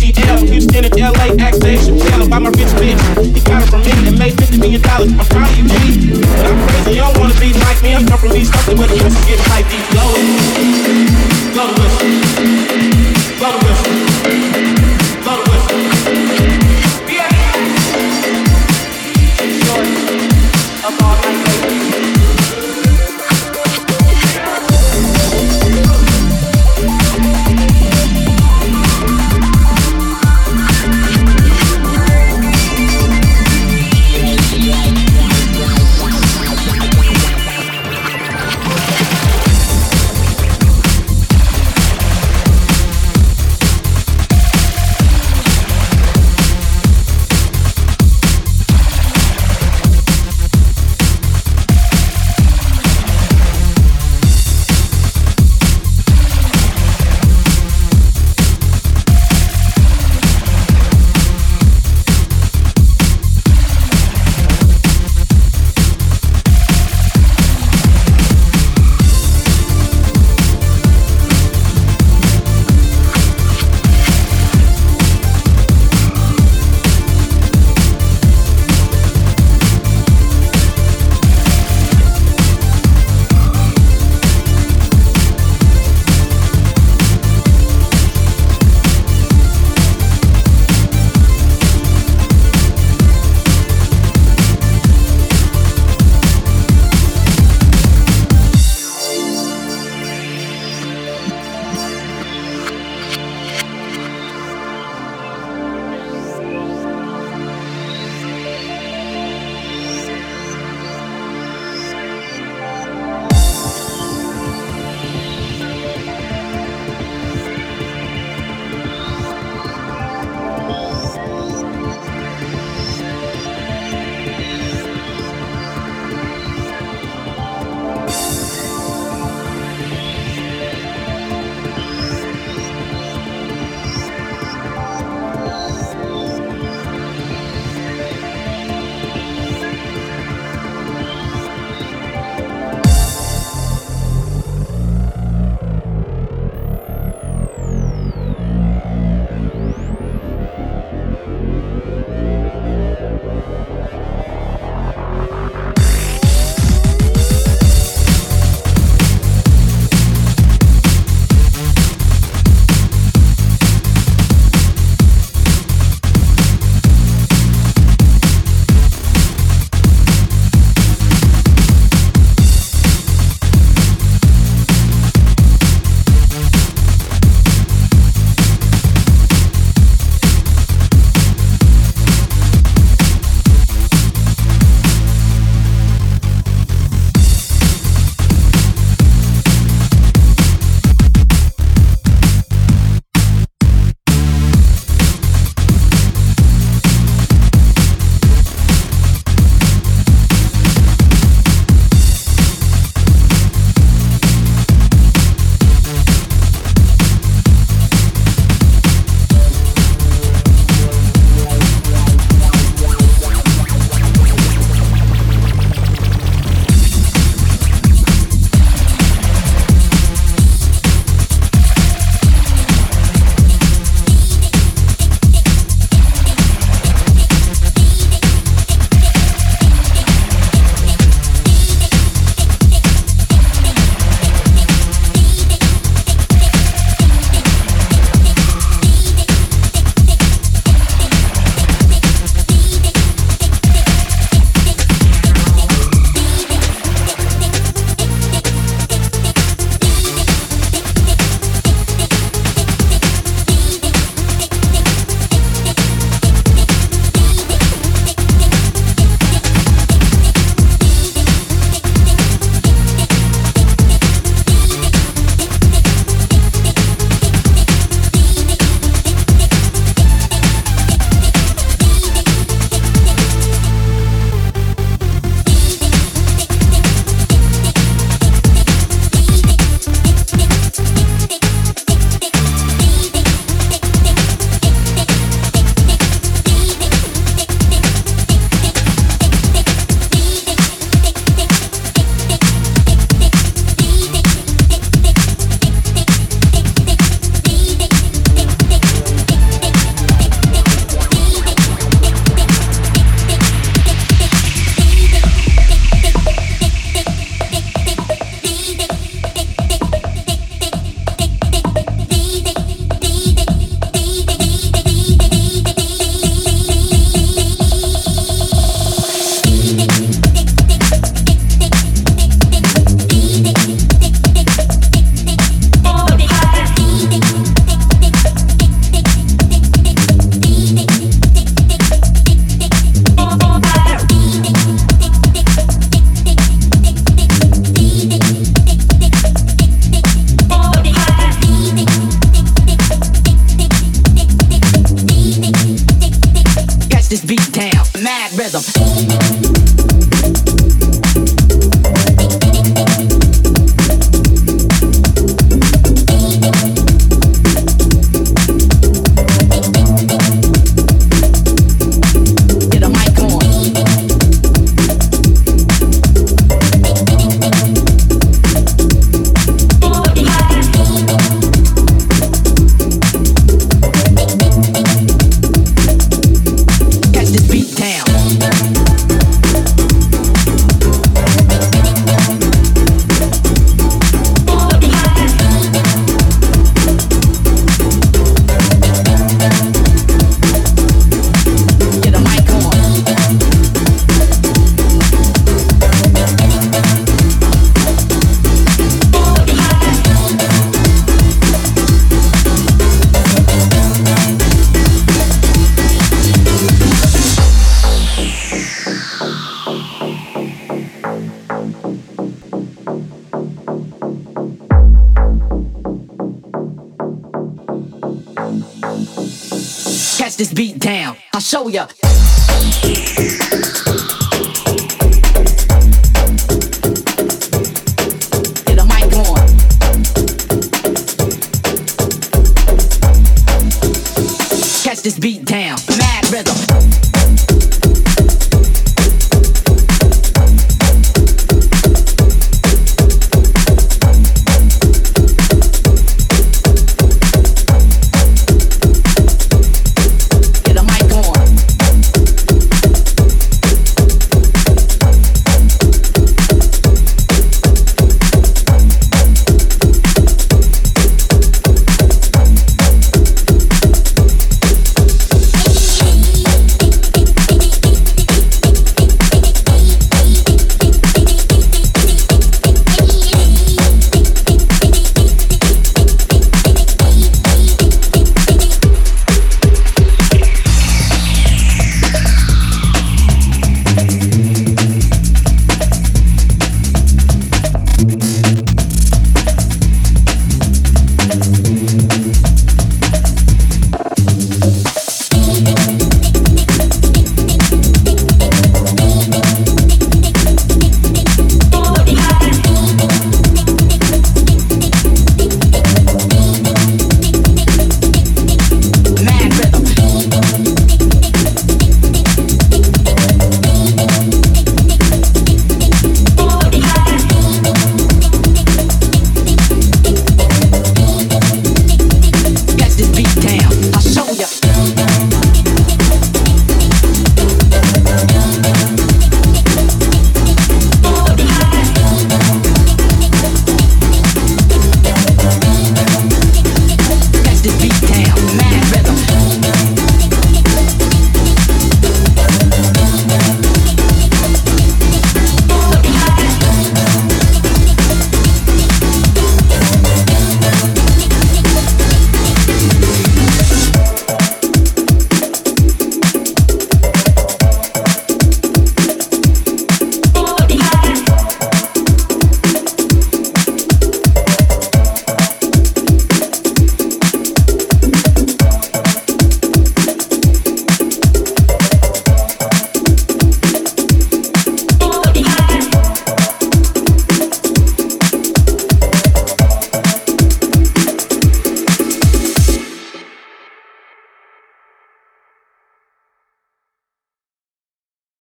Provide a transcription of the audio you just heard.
DCL, Houston and LA, Axation, Shell, by my rich bitch. He got it from me and made 50 million dollars. I'm proud of you, G. But I'm crazy, you don't wanna be like me. I come from East Coast, but to get hyped, these low.